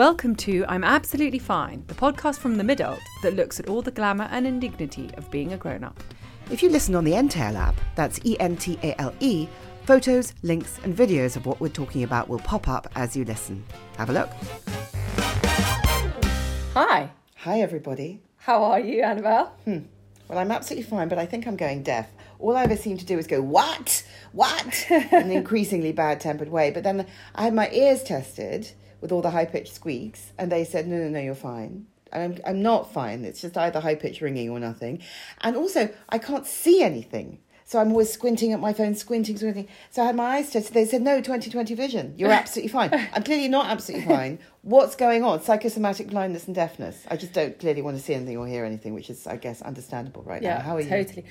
Welcome to I'm Absolutely Fine, the podcast from the Midult that looks at all the glamour and indignity of being a grown up. If you listen on the Entale app, that's E N T A L E, photos, links, and videos of what we're talking about will pop up as you listen. Have a look. Hi, Hi, everybody. how are you, Annabel? Hmm. Well, I'm absolutely fine, but I think I'm going deaf. All I ever seem to do is go, what? What? in an increasingly bad tempered way. But then I had my ears tested with all the high pitched squeaks, and they said, no, no, no, you're fine. And I'm, I'm not fine. It's just either high pitched ringing or nothing. And also, I can't see anything. So I'm always squinting at my phone, squinting, squinting. So I had my eyes tested. They said, no, 20/20 vision. You're absolutely fine. I'm clearly not absolutely fine. What's going on? Psychosomatic blindness and deafness. I just don't clearly want to see anything or hear anything, which is, I guess, understandable right now. How are you? totally.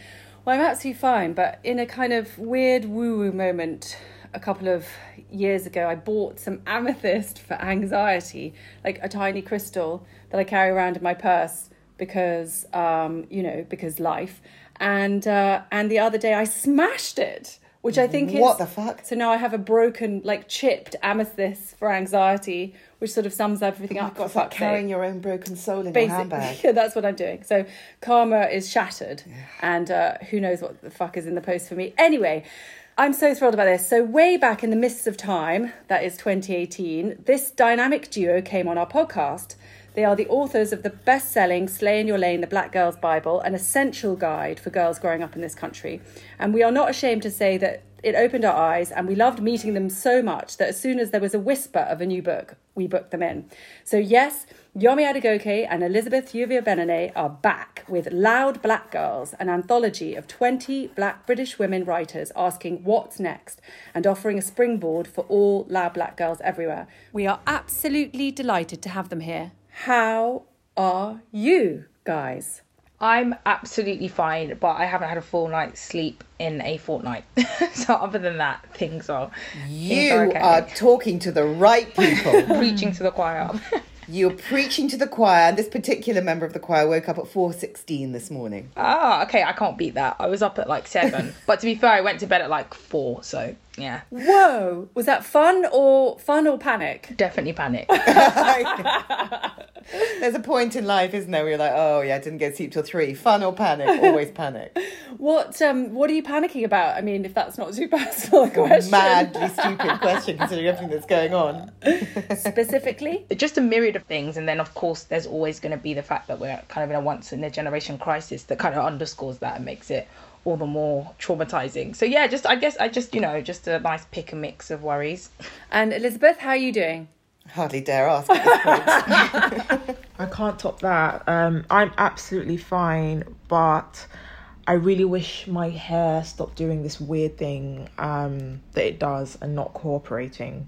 Well, I'm absolutely fine, but in a kind of weird woo woo moment a couple of years ago, I bought some amethyst for anxiety, like a tiny crystal that I carry around in my purse because, um, you know, because life. And uh, and the other day I smashed it, which I think is What the fuck? So now I have a broken, like chipped amethyst for anxiety, which sort of sums everything You've up. got for that fuck's sake carrying your own broken soul in your basically handbag. yeah, that's what i'm doing so karma is shattered and uh, who knows what the fuck is in the post for me anyway i'm so thrilled about this so way back in the mists of time that is 2018 this dynamic duo came on our podcast they are the authors of the best-selling Slay in Your Lane, The Black Girl's Bible, an essential guide for girls growing up in this country. And we are not ashamed to say that it opened our eyes and we loved meeting them so much that as soon as there was a whisper of a new book, we booked them in. So yes, Yomi Adegoke and Elizabeth Uviebinene are back with Loud Black Girls, an anthology of 20 black British women writers asking what's next and offering a springboard for all loud black girls everywhere. We are absolutely delighted to have them here. How are you guys? I'm absolutely fine, but I haven't had a full night's sleep in a fortnight. so other than that, things are things You okay. are talking to the right people. preaching to the choir. You're preaching to the choir. And this particular member of the choir woke up at 4.16 this morning. ah, okay, I can't beat that. I was up at like seven, but to be fair, I went to bed at like four. So yeah, Whoa, was that fun or fun or panic? definitely panic. There's a point in life, isn't there, where you're like, oh, yeah, I didn't get to sleep till 3. Fun or panic? Always panic. What um what are you panicking about? I mean, if that's not too personal a question. Madly stupid question considering everything that's going on. Specifically? Just a myriad of things, and then of course, there's always going to be the fact that we're kind of in a once in a generation crisis that kind of underscores that and makes it all the more traumatizing. So yeah, just I guess I just you know just a nice pick and mix of worries. And Elizabeth, how are you doing? Hardly dare ask at this point. I can't top that. Um, I'm absolutely fine, but I really wish my hair stopped doing this weird thing um, that it does and not cooperating.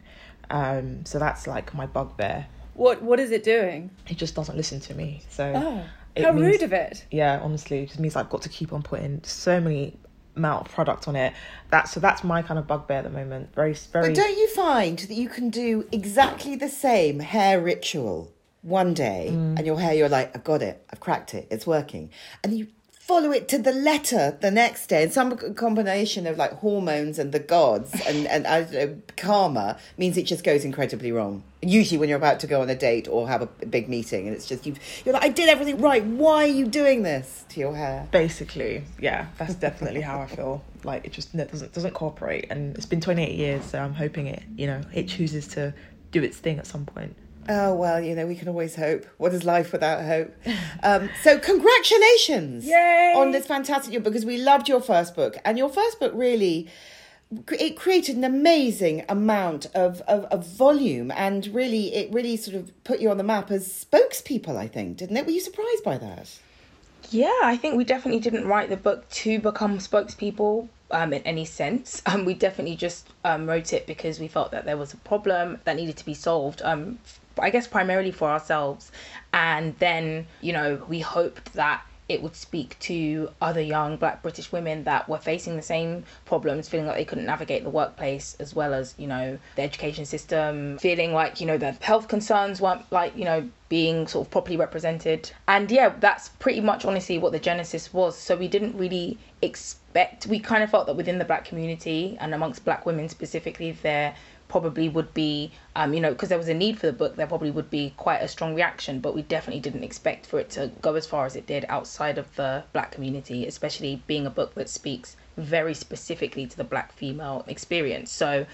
Um, so that's like my bugbear. What what is it doing? It just doesn't listen to me. So Oh, it how means- rude of it. Yeah, honestly, it just means I've got to keep on putting so many amount of product on it. That so that's my kind of bugbear at the moment. Very very. But don't you find that you can do exactly the same hair ritual one day mm. and your hair, you're like, I've got it, I've cracked it, it's working. And you follow it to the letter the next day. And some combination of like hormones and the gods and, and I don't know, karma means it just goes incredibly wrong. Usually when you're about to go on a date or have a big meeting and it's just, you you're like, I did everything right. Why are you doing this to your hair? Basically, yeah, that's definitely how I feel. Like it just doesn't doesn't cooperate, and it's been 28 years, so I'm hoping it, you know, it chooses to do its thing at some point. Oh, well, you know, we can always hope. What is life without hope? Um, so, congratulations Yay! on this fantastic book because we loved your first book. And your first book really it created an amazing amount of, of, of volume and really it really sort of put you on the map as spokespeople i think didn't it were you surprised by that Yeah, I think we definitely didn't write the book to become spokespeople um, in any sense. Um, we definitely just um, wrote it because we felt that there was a problem that needed to be solved. Um, I guess primarily for ourselves, and then you know we hoped that it would speak to other young black British women that were facing the same problems, feeling like they couldn't navigate the workplace as well as, you know, the education system, feeling like, you know, their health concerns weren't like, you know, being sort of properly represented. And yeah, that's pretty much honestly what the genesis was. So we didn't really expect, we kind of felt that within the black community and amongst black women specifically, there probably would be, um, you know, because there was a need for the book, there probably would be quite a strong reaction, but we definitely didn't expect for it to go as far as it did outside of the black community, especially being a book that speaks very specifically to the black female experience. So,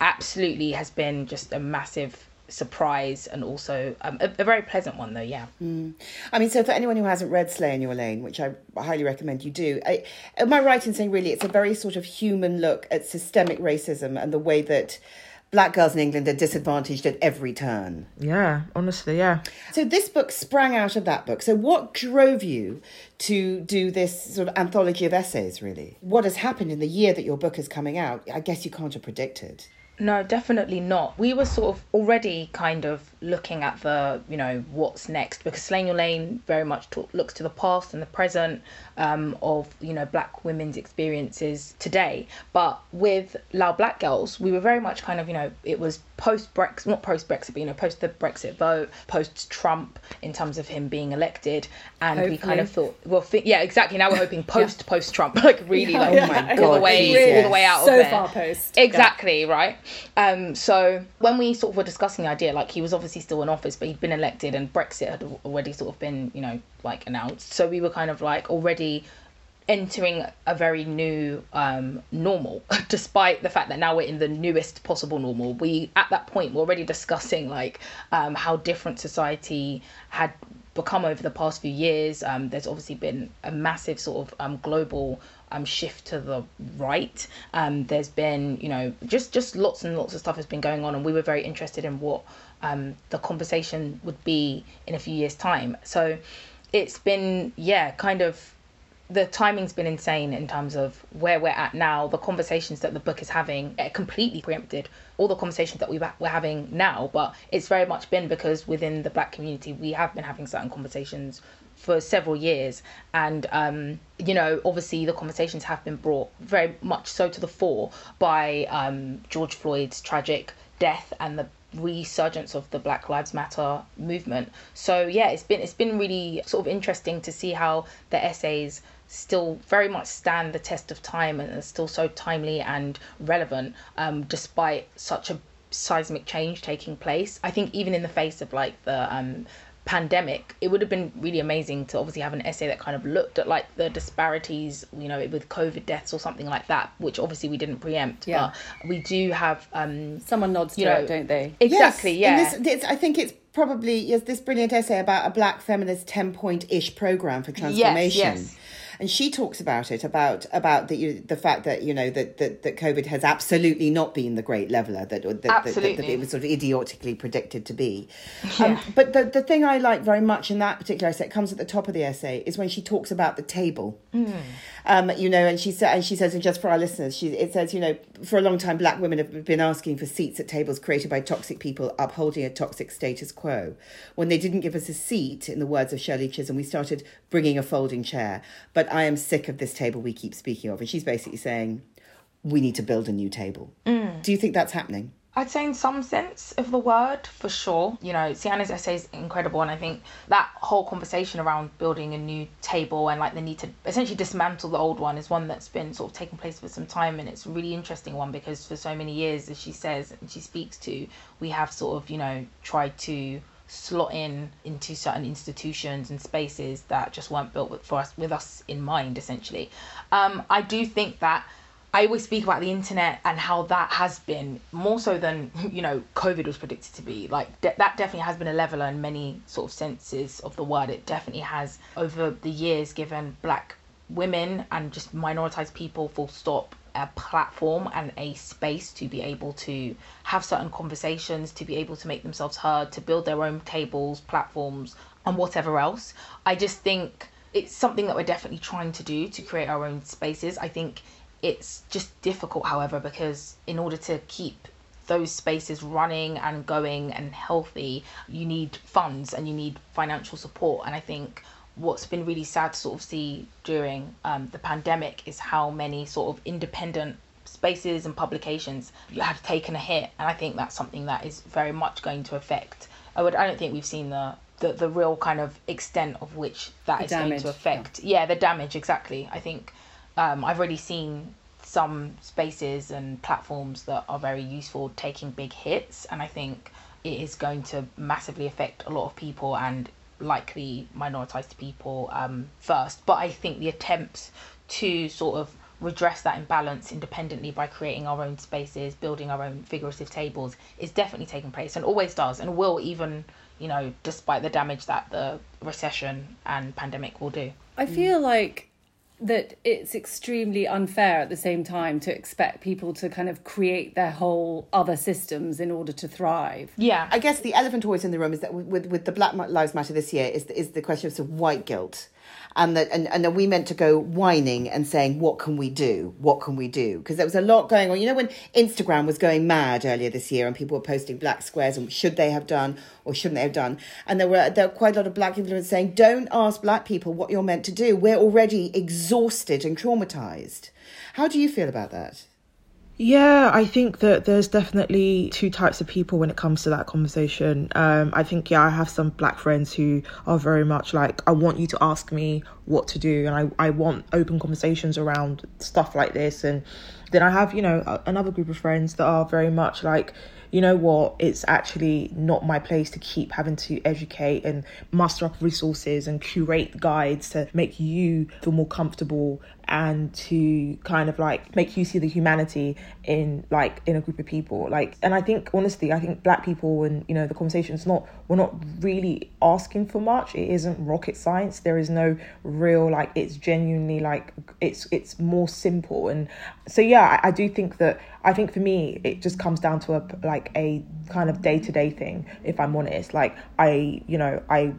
absolutely has been just a massive surprise and also um, a, a, very pleasant one though yeah mm. i mean so for anyone who hasn't read slay in your lane which i highly recommend you do I, am i right in saying really it's a very sort of human look at systemic racism and the way that black girls in England are disadvantaged at every turn. Yeah, honestly, yeah. So this book sprang out of that book. So what drove you to do this sort of anthology of essays, really? What has happened in the year that your book is coming out? I guess you can't have predicted. No, definitely not. We were sort of already kind of looking at the, you know, what's next because Slay in Your Lane very much talk, looks to the past and the present um, of, you know, black women's experiences today. But with Loud Black Girls, we were very much kind of, you know, it was post Brexit, not post Brexit, but, you know, post the Brexit vote, post Trump in terms of him being elected. And Hopefully. we kind of thought, well, th- yeah, exactly. Now we're hoping post yeah. post Trump, like really, yeah. like, oh my God, all the way, really? all the way out so of there. far post. Exactly, yeah. right? Um, so when we sort of were discussing the idea, like he was obviously still in office, but he'd been elected and Brexit had already sort of been, you know, like announced. So we were kind of like already entering a very new um, normal, despite the fact that now we're in the newest possible normal. We at that point were already discussing like um, how different society had become over the past few years. Um, there's obviously been a massive sort of um, global um, shift to the right. Um, there's been, you know, just just lots and lots of stuff has been going on, and we were very interested in what um, the conversation would be in a few years' time. So it's been, yeah, kind of the timing's been insane in terms of where we're at now. The conversations that the book is having it completely preempted all the conversations that we we're having now. But it's very much been because within the black community we have been having certain conversations for several years, and um, you know, obviously the conversations have been brought very much so to the fore by um, George Floyd's tragic death and the resurgence of the Black Lives Matter movement. So yeah, it's been it's been really sort of interesting to see how the essays still very much stand the test of time and are still so timely and relevant um, despite such a seismic change taking place. I think even in the face of like the um, pandemic, it would have been really amazing to obviously have an essay that kind of looked at like the disparities, you know, with COVID deaths or something like that, which obviously we didn't preempt. Yeah. But we do have um someone nods to know, it, don't they? Exactly, yes. yeah. This, I think it's probably yes, this brilliant essay about a black feminist 10 point ish program for transformation. Yes, yes and she talks about it about about the the fact that you know that that, that COVID has absolutely not been the great leveler that that, that, that, that it was sort of idiotically predicted to be. Yeah. Um, but the the thing I like very much in that particular essay, it comes at the top of the essay, is when she talks about the table. Mm. Um, you know, and she said, and she says, and just for our listeners, she it says, you know, for a long time, black women have been asking for seats at tables created by toxic people upholding a toxic status quo. When they didn't give us a seat, in the words of Shirley Chisholm, we started bringing a folding chair. But I am sick of this table we keep speaking of, and she's basically saying, we need to build a new table. Mm. Do you think that's happening? I'd say in some sense of the word, for sure. You know, Sienna's essay is incredible, and I think that whole conversation around building a new table and like the need to essentially dismantle the old one is one that's been sort of taking place for some time, and it's a really interesting one because for so many years, as she says and she speaks to, we have sort of you know tried to slot in into certain institutions and spaces that just weren't built for us with us in mind essentially um, i do think that I always speak about the internet and how that has been more so than you know COVID was predicted to be. Like de- that definitely has been a leveler in many sort of senses of the word. It definitely has over the years given black women and just minoritized people full stop a platform and a space to be able to have certain conversations, to be able to make themselves heard, to build their own tables, platforms, and whatever else. I just think it's something that we're definitely trying to do to create our own spaces. I think it's just difficult, however, because in order to keep those spaces running and going and healthy, you need funds and you need financial support. And I think what's been really sad to sort of see during um, the pandemic is how many sort of independent spaces and publications have taken a hit. And I think that's something that is very much going to affect. I would. I don't think we've seen the the the real kind of extent of which that The is going to affect. Yeah. the damage exactly. I think um, I've already seen some spaces and platforms that are very useful taking big hits, and I think it is going to massively affect a lot of people and likely minoritized people um, first. But I think the attempts to sort of redress that imbalance independently by creating our own spaces, building our own figurative tables is definitely taking place and always does and will even, you know, despite the damage that the recession and pandemic will do. I feel like that it's extremely unfair at the same time to expect people to kind of create their whole other systems in order to thrive. Yeah. I guess the elephant always in the room is that with with the Black Lives Matter this year is is the question of sort of white guilt, and that and and are we meant to go whining and saying what can we do, what can we do? Because there was a lot going on. You know when Instagram was going mad earlier this year and people were posting black squares and should they have done or shouldn't they have done? And there were there were quite a lot of black people saying don't ask black people what you're meant to do. We're already exhausted and traumatized. How do you feel about that? Yeah, I think that there's definitely two types of people when it comes to that conversation. Um, I think, yeah, I have some black friends who are very much like, I want you to ask me what to do, and I, I want open conversations around stuff like this. And then I have, you know, another group of friends that are very much like, you know what, it's actually not my place to keep having to educate and muster up resources and curate guides to make you feel more comfortable and to kind of like make you see the humanity in like in a group of people. Like and i think honestly i think black people and you know the conversation's not we're not really asking for much. It isn't rocket science. There is no real like it's genuinely like it's it's more simple. And so yeah i, I do think that i think for me it just comes down to a like a kind of day-to-day thing if i'm honest. Like i you know i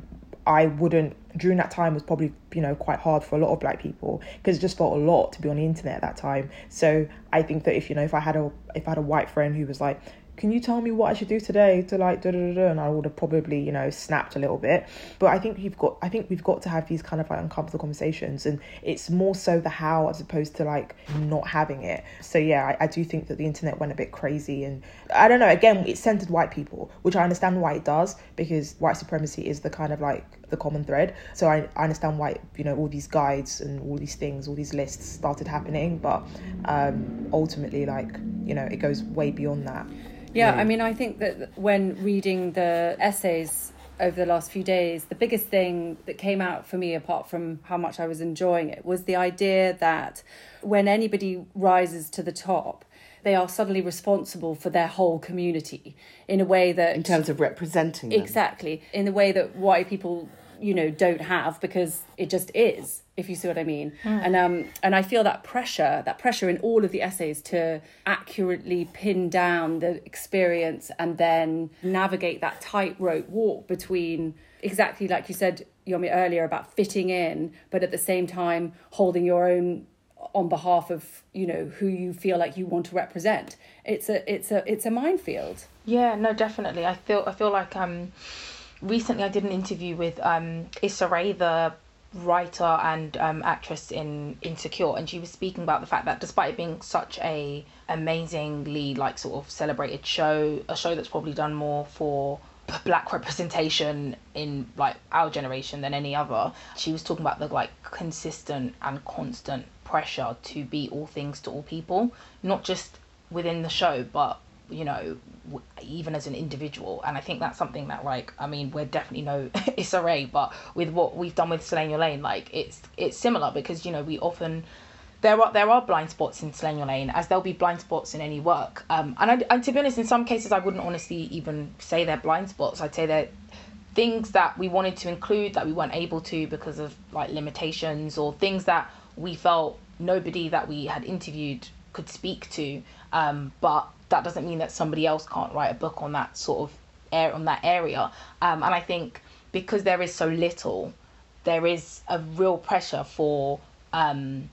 I wouldn't during that time was probably you know quite hard for a lot of black people because it just felt a lot to be on the internet at that time. So I think that if you know if I had a if I had a white friend who was like, can you tell me what I should do today to like da da da da, and I would have probably you know snapped a little bit. But I think you've got I think we've got to have these kind of like uncomfortable conversations, and it's more so the how as opposed to like not having it. So yeah, I, I do think that the internet went a bit crazy, and I don't know. Again, it centered white people, which I understand why it does because white supremacy is the kind of like the common thread. So I, I understand why you know all these guides and all these things, all these lists started happening, but um, ultimately, like you know, it goes way beyond that. Yeah, I mm. mean, I think that when reading the essays over the last few days, the biggest thing that came out for me, apart from how much I was enjoying it, was the idea that when anybody rises to the top, they are suddenly responsible for their whole community in a way that In terms of representing them. exactly. In the way that white people you know don't have because it just is if you see what i mean. And um and i feel that pressure that pressure in all of the essays to accurately pin down the experience and then navigate that tightrope walk between exactly like you said yomi earlier about fitting in but at the same time holding your own on behalf of you know who you feel like you want to represent. It's a it's a it's a minefield. Yeah, no, definitely. I feel I feel like um recently I did an interview with um Issa Rae, the writer and um, actress in Insecure, and she was speaking about the fact that despite it being such a amazingly like sort of celebrated show, a show that's probably done more for black representation in like our generation than any other she was talking about the like consistent and constant pressure to be all things to all people not just within the show but you know even as an individual and i think that's something that like i mean we're definitely no Issa Rae but with what we've done with Slay in Your Lane like it's it's similar because you know we often there are there are blind spots in Slay in Your Lane, as there'll be blind spots in any work. Um, and, I, and to be honest, in some cases, I wouldn't honestly even say they're blind spots. I'd say they're things that we wanted to include that we weren't able to because of like limitations or things that we felt nobody that we had interviewed could speak to. Um, but that doesn't mean that somebody else can't write a book on that sort of air on that area. Um, and I think because there is so little, there is a real pressure for um,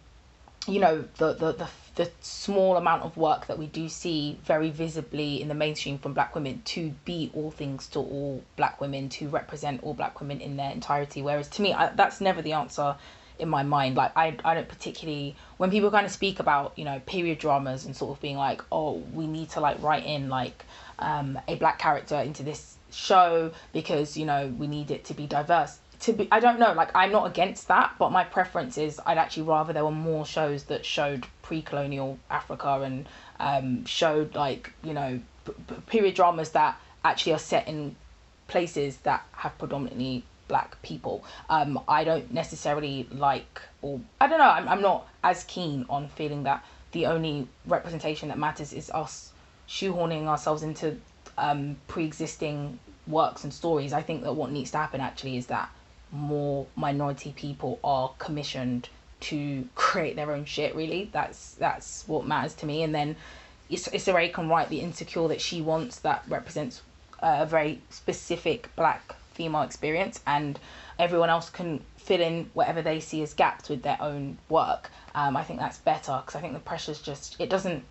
you know the, the the the small amount of work that we do see very visibly in the mainstream from black women to be all things to all black women to represent all black women in their entirety whereas to me I, that's never the answer in my mind. Like I, I don't particularly when people kind of speak about you know period dramas and sort of being like oh we need to like write in like um, a black character into this show because you know we need it to be diverse. To be i don't know. Like i'm not against that but my preference is i'd actually rather there were more shows that showed pre-colonial africa and um, showed like you know p- period dramas that actually are set in places that have predominantly black people. Um, i don't necessarily like or i don't know I'm, I'm not as keen on feeling that the only representation that matters is us shoehorning ourselves into um, pre-existing works and stories. I think that what needs to happen actually is that more minority people are commissioned to create their own shit really. That's that's what matters to me. And then Issa Rae can write the insecure that she wants that represents a very specific black female experience and everyone else can fill in whatever they see as gaps with their own work um, i think that's better because i think the pressure's just it doesn't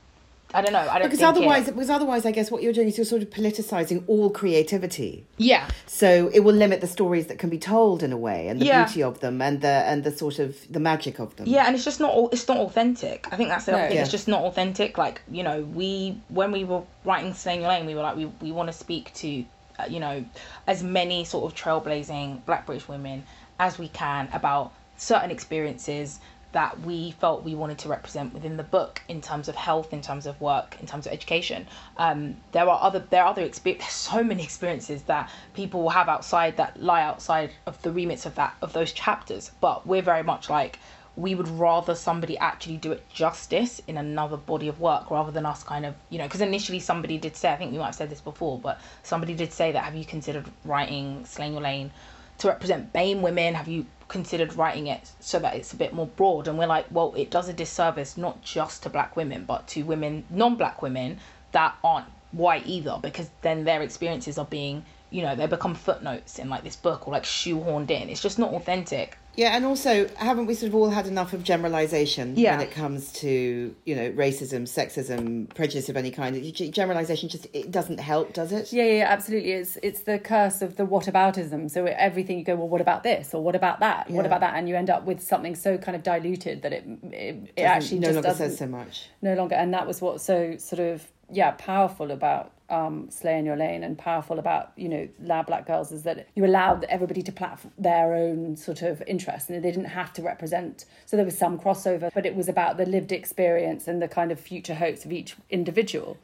I don't know. I don't because think otherwise, it, because otherwise, I guess what you're doing is you're sort of politicizing all creativity. yeah, So it will limit the stories that can be told in a way, and the Yeah. beauty of them, and the and the sort of the magic of them. yeah, and it's just not all. It's not authentic. I think that's the other No. thing. It's just not authentic. Like you know, we when we were writing Slay in Your Lane, we were like we we want to speak to you know as many sort of trailblazing Black British women as we can about certain experiences that we felt we wanted to represent within the book in terms of health, in terms of work, in terms of education. Um, there are other there are other experiences. So many experiences that people will have outside that lie outside of the remits of that of those chapters. But we're very much like we would rather somebody actually do it justice in another body of work rather than us kind of you know because initially somebody did say I think we might have said this before, but somebody did say that have you considered writing Slay in Your Lane to represent BAME women? Have you considered writing it so that it's a bit more broad? And we're like, well, it does a disservice not just to black women, but to women, non black women that aren't white either, because then their experiences are being, you know, they become footnotes in like this book or like shoehorned in. It's just not authentic. Yeah, and also, haven't we sort of all had enough of generalisation Yeah. when it comes to you know racism, sexism, prejudice of any kind? Generalisation just it doesn't help, does it? Yeah, yeah, absolutely. It's it's the curse of the whataboutism. So everything you go, well, what about this or what about that? What about that? And you end up with something so kind of diluted that it it, it actually no just longer says so much. no longer. And that was what's so sort of yeah powerful about um, Slay in Your Lane and powerful about you know Loud Black Girls is that you allowed everybody to plat their own sort of interests and they didn't have to represent. So there was some crossover, but it was about the lived experience and the kind of future hopes of each individual.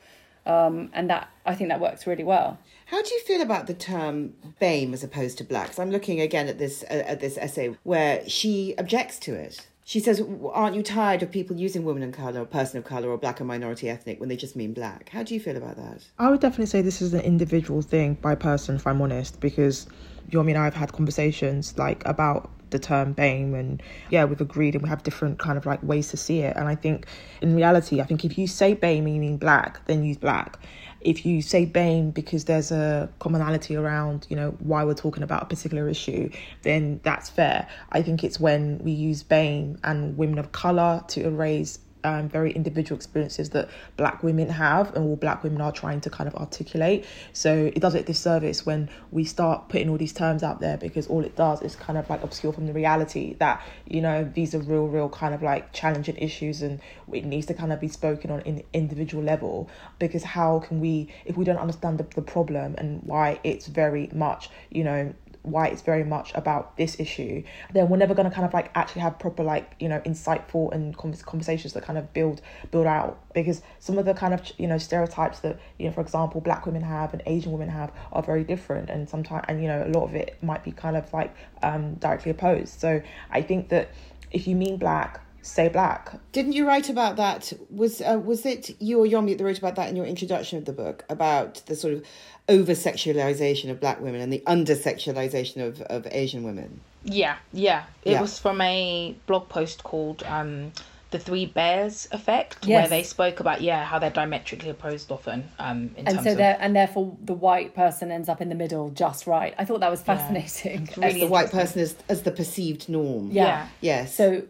Um, and that I think that works really well. How do you feel about the term BAME as opposed to blacks? I'm looking again at this uh, at this essay where she objects to it. She says, "Aren't you tired of people using woman of color, or person of color, or black or minority ethnic when they just mean black?" How do you feel about that? I would definitely say this is an individual thing by person, if I'm honest, because you mean, I've had conversations like about the term BAME, and yeah, we've agreed, and we have different kind of like ways to see it. And I think, in reality, I think if you say BAME meaning black, then use black. If you say BAME because there's a commonality around, you know, why we're talking about a particular issue, then that's fair. I think it's when we use BAME and women of color to erase um, very individual experiences that black women have and all black women are trying to kind of articulate. So it does it disservice when we start putting all these terms out there because all it does is kind of like obscure from the reality that, you know, these are real, real kind of like challenging issues and it needs to kind of be spoken on in individual level because how can we, if we don't understand the, the problem and why it's very much, you know, why it's very much about this issue, then we're never going to kind of like actually have proper like you know insightful and conversations that kind of build build out because some of the kind of you know stereotypes that you know for example black women have and Asian women have are very different and sometimes and you know a lot of it might be kind of like um directly opposed. So I think that if you mean black, say black. Didn't you write about that? Was uh, was it you or Yomi that wrote about that in your introduction of the book about the sort of over sexualization of black women and the under sexualization of, of Asian women? Yeah, yeah. It Yeah. was from a blog post called um, "The Three Bears Effect," Yes. where they spoke about yeah how they're diametrically opposed often. Um, in and terms so of there and therefore the white person ends up in the middle just right i thought that was fascinating As really the white person as, as the perceived norm. yeah. Yeah. Yes. so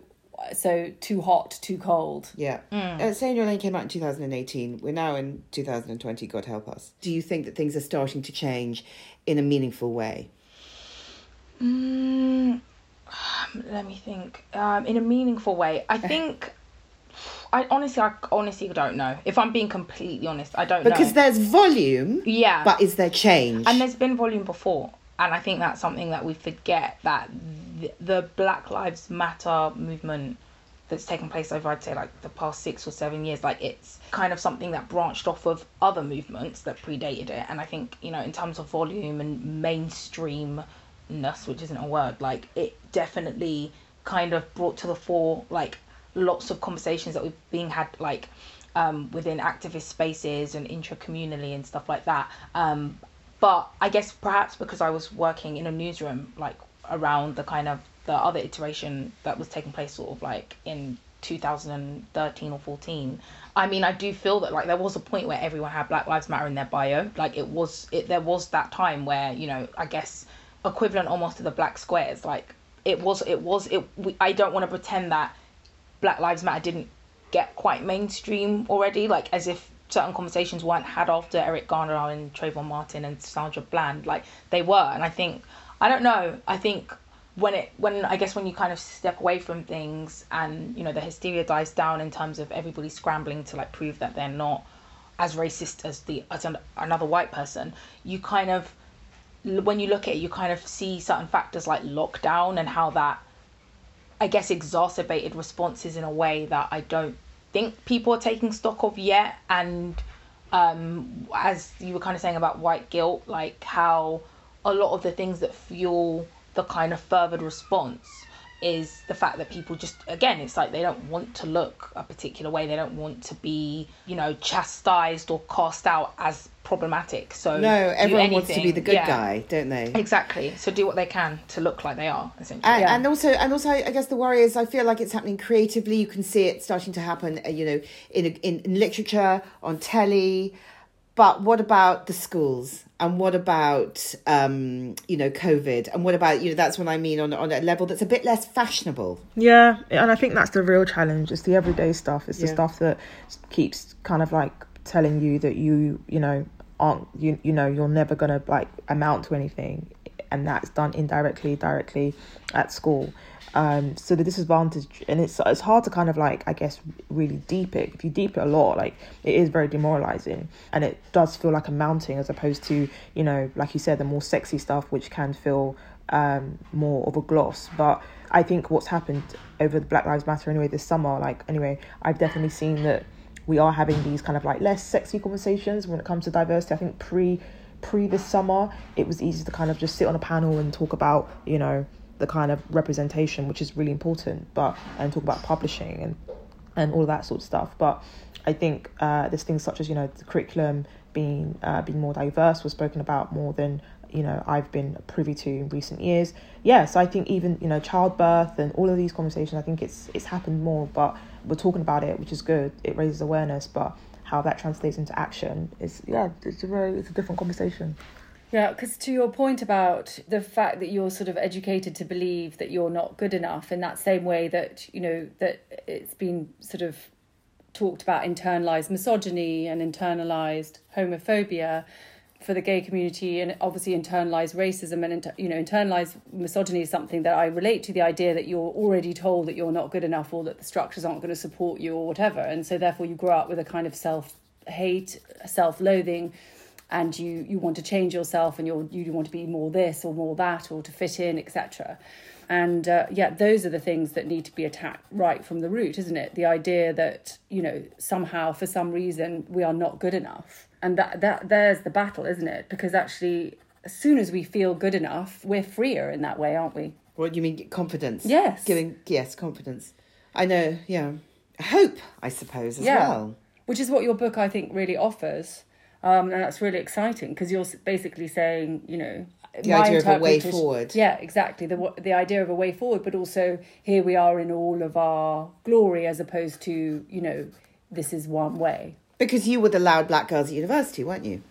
so too hot too cold Yeah. Uh, Say Your Lane came out in 2018. We're now in 2020, God help us. Do you think that things are starting to change in a meaningful way? Mm, let me think. Um, in a meaningful way, I think. I honestly, I honestly don't know. If I'm being completely honest, I don't know. Because there's volume, Yeah. but is there change? and there's been volume before and i think that's something that we forget that the, black lives matter movement that's taken place over i'd say like the past six or seven years like it's kind of something that branched off of other movements that predated it. And i think you know in terms of volume and mainstreamness which isn't a word like it definitely kind of brought to the fore like lots of conversations that we've being had like um, within activist spaces and intra-communally and stuff like that. Um, but I guess perhaps because I was working in a newsroom like around the kind of the other iteration that was taking place sort of like in 2013 or 14 I mean I do feel that like there was a point where everyone had Black Lives Matter in their bio like it was it there was that time where you know I guess equivalent almost to the black squares like it was it was it we, I don't want to pretend that Black Lives Matter didn't get quite mainstream already, like as if certain conversations weren't had after Eric Garner and Trayvon Martin and Sandra Bland, like they were. And I think, I don't know, I think when it, when I guess when you kind of step away from things and, you know, the hysteria dies down in terms of everybody scrambling to like prove that they're not as racist as the, as an, another white person, you kind of, when you look at it, you kind of see certain factors like lockdown and how that I guess exacerbated responses in a way that I don't think people are taking stock of yet. And um, as you were kind of saying about white guilt, like how a lot of the things that fuel the kind of furthered response is the fact that people just again it's like they don't want to look a particular way they don't want to be you know chastised or cast out as problematic so no, everyone wants to be the good yeah, guy, don't they? exactly so do what they can to look like they are essentially And, Yeah. and also, and also, I guess the worry is, I feel like it's happening creatively. You can see it starting to happen, uh, you know, in, in in literature, on telly. But what about the schools? And what about, um, you know, COVID? And what about, you know, that's what I mean on on a level that's a bit less fashionable. Yeah, and I think that's the real challenge. It's the everyday stuff. It's the Yeah. stuff that keeps kind of like telling you that you, you know, aren't you, you know, you're never gonna like amount to anything, and that's done indirectly, directly at school. Um, so the disadvantage, and it's it's hard to kind of like I guess really deep it. If you deep it a lot, like it is very demoralizing, and it does feel like a mounting as opposed to you know, like you said, the more sexy stuff, which can feel um, more of a gloss. But I think what's happened over the Black Lives Matter anyway this summer, like anyway, I've definitely seen that we are having these kind of like less sexy conversations when it comes to diversity. I think pre pre this summer, it was easy to kind of just sit on a panel and talk about you know the kind of representation, which is really important, but and talk about publishing and and all that sort of stuff. But I think uh, there's things such as you know the curriculum being uh, being more diverse was spoken about more than you know I've been privy to in recent years. Yeah, so I think even you know childbirth and all of these conversations, I think it's it's happened more, but we're talking about it, which is good. It raises awareness, but how that translates into action is yeah, it's a very it's a different conversation. Yeah, because to your point about the fact that you're sort of educated to believe that you're not good enough in that same way that, you know, that it's been sort of talked about internalized misogyny and internalized homophobia for the gay community and obviously internalized racism and inter- you know internalized misogyny is something that I relate to the idea that you're already told that you're not good enough or that the structures aren't going to support you or whatever. And so therefore you grow up with a kind of self hate self-loathing and you you want to change yourself and you're you want to be more this or more that or to fit in etc and uh, yeah those are the things that need to be attacked right from the root isn't it the idea that you know somehow for some reason we are not good enough and that that there's the battle isn't it because actually as soon as we feel good enough we're freer in that way aren't we What do you mean confidence? Yes. Giving yes, confidence. I know, yeah. Hope, I suppose, as Yeah. well. which is what your book i think really offers um, and that's really exciting because you're basically saying you know The my idea of a way forward. yeah exactly the the idea of a way forward but also here we are in all of our glory as opposed to you know this is one way Because you were the loud black girls at university, weren't you?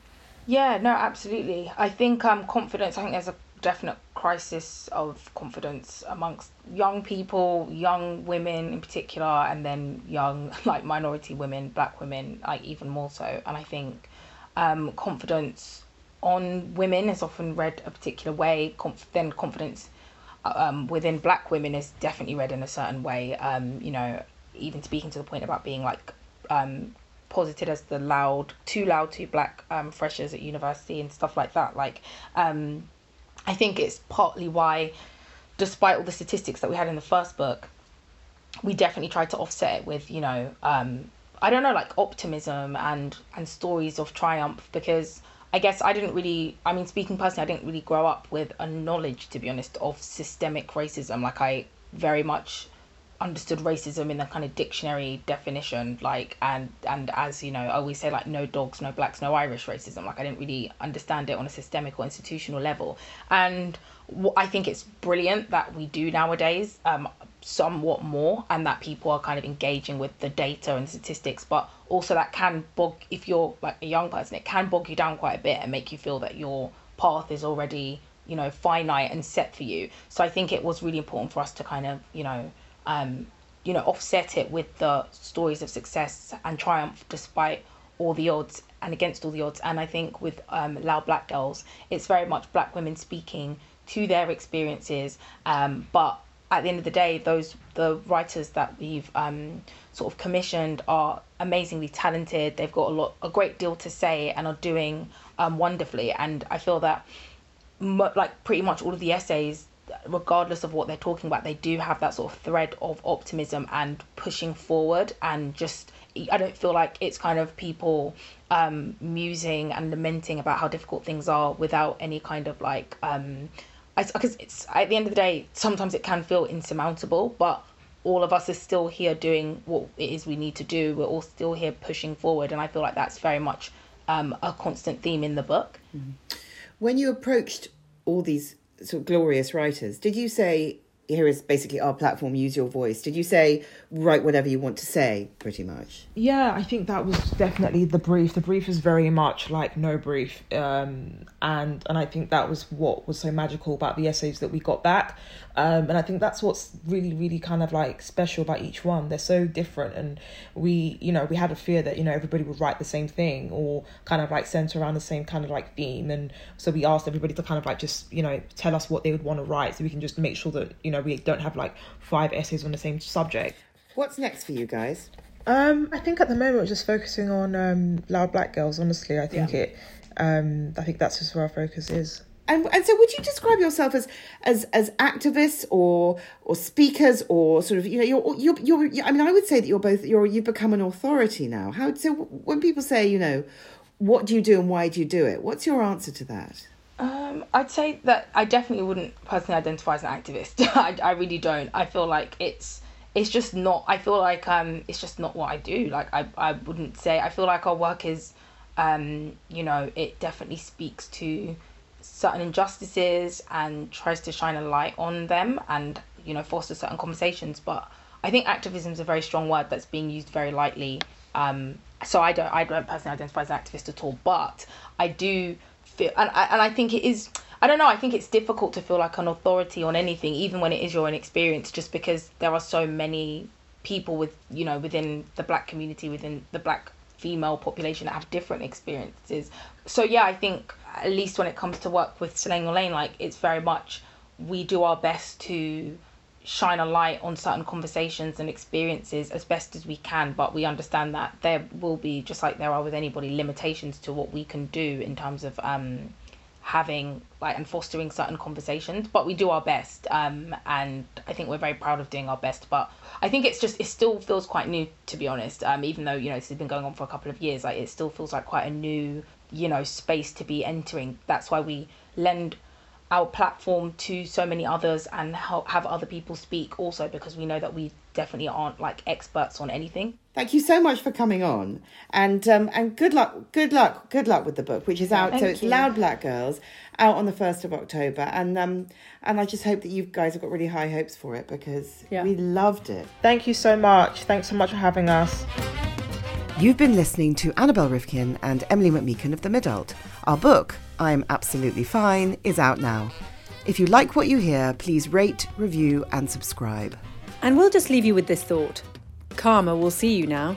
Yeah, no, absolutely. I think um confidence. I think there's a definite crisis of confidence amongst young people, young women in particular, and then young like minority women, black women, like even more so. And I think um confidence on women is often read a particular way. Conf- then confidence um, within black women is definitely read in a certain way. Um, you know, even speaking to the point about being like um, posited as the loud, too loud, too black um, freshers at university and stuff like that. Like, um, I think it's partly why, despite all the statistics that we had in the first book, we definitely tried to offset it with, you know, um, I don't know, like optimism and and stories of triumph because I guess I didn't really, I mean, speaking personally, I didn't really grow up with a knowledge, to be honest, of systemic racism. Like, I very much understood racism in the kind of dictionary definition like and and as you know i always say like no dogs no blacks no irish racism. Like i didn't really understand it on a systemic or institutional level. And i think it's brilliant that we do nowadays. Um somewhat more and that people are kind of engaging with the data and statistics but also that can bog if you're like a young person it can bog you down quite a bit and make you feel that your path is already you know finite and set for you so i think it was really important for us to kind of you know um, you know, offset it with the stories of success and triumph despite all the odds and against all the odds. And I think with um, Loud Black Girls, it's very much black women speaking to their experiences. Um, but at the end of the day, those the writers that we've um, sort of commissioned are amazingly talented. They've got a lot, a great deal to say, and are doing um, wonderfully. And I feel that, mo- like pretty much all of the essays regardless of what they're talking about, they do have that sort of thread of optimism and pushing forward and just I don't feel like it's kind of people um, musing and lamenting about how difficult things are without any kind of like um, because it's at the end of the day sometimes it can feel insurmountable, but all of us are still here doing what it is we need to do. We're all still here pushing forward, and I feel like that's very much um, a constant theme in the book. Mm-hmm. When you approached all these sort of glorious writers, did you say here is basically our platform use your voice. Did you say write whatever you want to say pretty much? Yeah i think that was definitely the brief. The brief is very much like no brief um, and and i think that was what was so magical about the essays that we got back. Um, and i think that's what's really really kind of like special about each one. They're so different and we you know we had a fear that you know everybody would write the same thing or kind of like center around the same kind of like theme. And so we asked everybody to kind of like just you know tell us what they would want to write so we can just make sure that you know we don't have like five essays on the same subject what's next for you guys um, I think at the moment we're just focusing on um, loud black girls. Honestly, I think yeah. it. Um, I think that's just where our focus is. And and so, would you describe yourself as as as activists or or speakers or sort of you know you're you're, you're I mean I would say that you're both you're you've become an authority now. How so when people say you know what do you do and why do you do it? What's your answer to that? Um, I'd say that I definitely wouldn't personally identify as an activist. I, I really don't. I feel like it's it's just not. I feel like um it's just not what I do. Like I I wouldn't say. I feel like our work is, um you know it definitely speaks to certain injustices and tries to shine a light on them and you know foster certain conversations but i think activism is a very strong word that's being used very lightly um, so i don't i don't personally identify as an activist at all but i do feel and I, and I think it is I don't know. I think it's difficult to feel like an authority on anything, even when it is your own experience, just because there are so many people with, you know, within the black community, within the black female population that have different experiences. So yeah, I think at least when it comes to work with Your Lane, like it's very much we do our best to shine a light on certain conversations and experiences as best as we can but we understand that there will be just like there are with anybody limitations to what we can do in terms of um having like and fostering certain conversations but we do our best um and i think we're very proud of doing our best but i think it's just it still feels quite new to be honest um even though you know this has been going on for a couple of years like it still feels like quite a new you know space to be entering. That's why we lend our platform to so many others and help have other people speak also because we know that we definitely aren't like experts on anything. Thank you so much for coming on. And um and good luck good luck good luck with the book which is out. Yeah, so it's you. loud black girls out on the 1st of october. And um and i just hope that you guys have got really high hopes for it because yeah. we loved it. Thank you so much. Thanks so much for having us You've been listening to Annabel Rivkin and Emily McMeekin of The Midult. Our book, I'm Absolutely Fine, is out now. If you like what you hear, please rate, review, and subscribe. And we'll just leave you with this thought Karma will see you now.